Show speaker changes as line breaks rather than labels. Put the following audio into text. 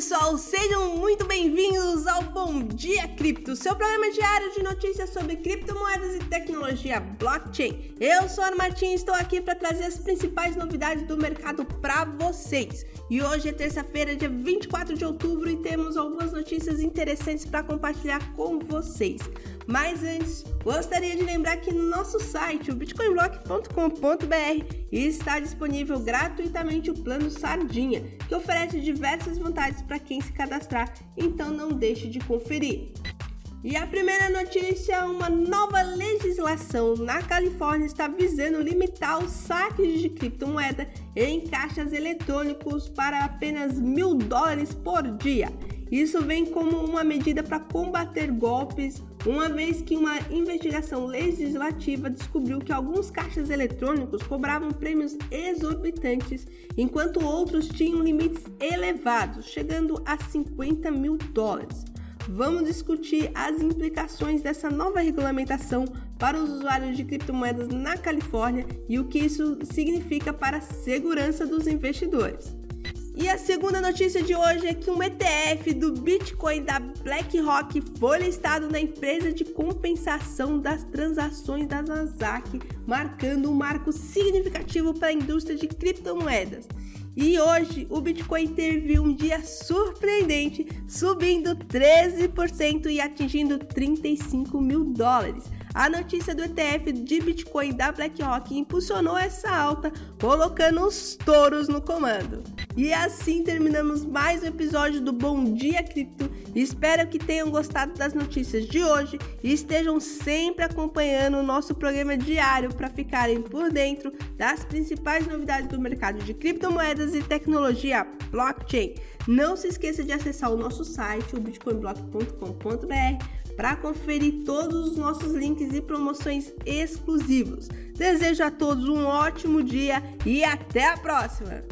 pessoal, sejam muito bem-vindos ao Bom Dia Cripto, seu programa diário de notícias sobre criptomoedas e tecnologia blockchain. Eu sou a Martins e estou aqui para trazer as principais novidades do mercado para vocês. E hoje é terça-feira, dia 24 de outubro, e temos algumas notícias interessantes para compartilhar com vocês. Mas antes, gostaria de lembrar que no nosso site, o bitcoinblock.com.br, está disponível gratuitamente o plano Sardinha, que oferece diversas vantagens para quem se cadastrar, então não deixe de conferir. E a primeira notícia: uma nova legislação na Califórnia está visando limitar os saques de criptomoeda em caixas eletrônicos para apenas mil dólares por dia. Isso vem como uma medida para combater golpes, uma vez que uma investigação legislativa descobriu que alguns caixas eletrônicos cobravam prêmios exorbitantes, enquanto outros tinham limites elevados, chegando a 50 mil dólares. Vamos discutir as implicações dessa nova regulamentação para os usuários de criptomoedas na Califórnia e o que isso significa para a segurança dos investidores. E a segunda notícia de hoje é que um ETF do Bitcoin da BlackRock foi listado na empresa de compensação das transações da Nasdaq, marcando um marco significativo para a indústria de criptomoedas. E hoje o Bitcoin teve um dia surpreendente, subindo 13% e atingindo 35 mil dólares. A notícia do ETF de Bitcoin da BlackRock impulsionou essa alta, colocando os touros no comando. E assim terminamos mais um episódio do Bom Dia Cripto. Espero que tenham gostado das notícias de hoje e estejam sempre acompanhando o nosso programa diário para ficarem por dentro das principais novidades do mercado de criptomoedas e tecnologia blockchain. Não se esqueça de acessar o nosso site, o bitcoinblock.com.br para conferir todos os nossos links e promoções exclusivos. Desejo a todos um ótimo dia e até a próxima!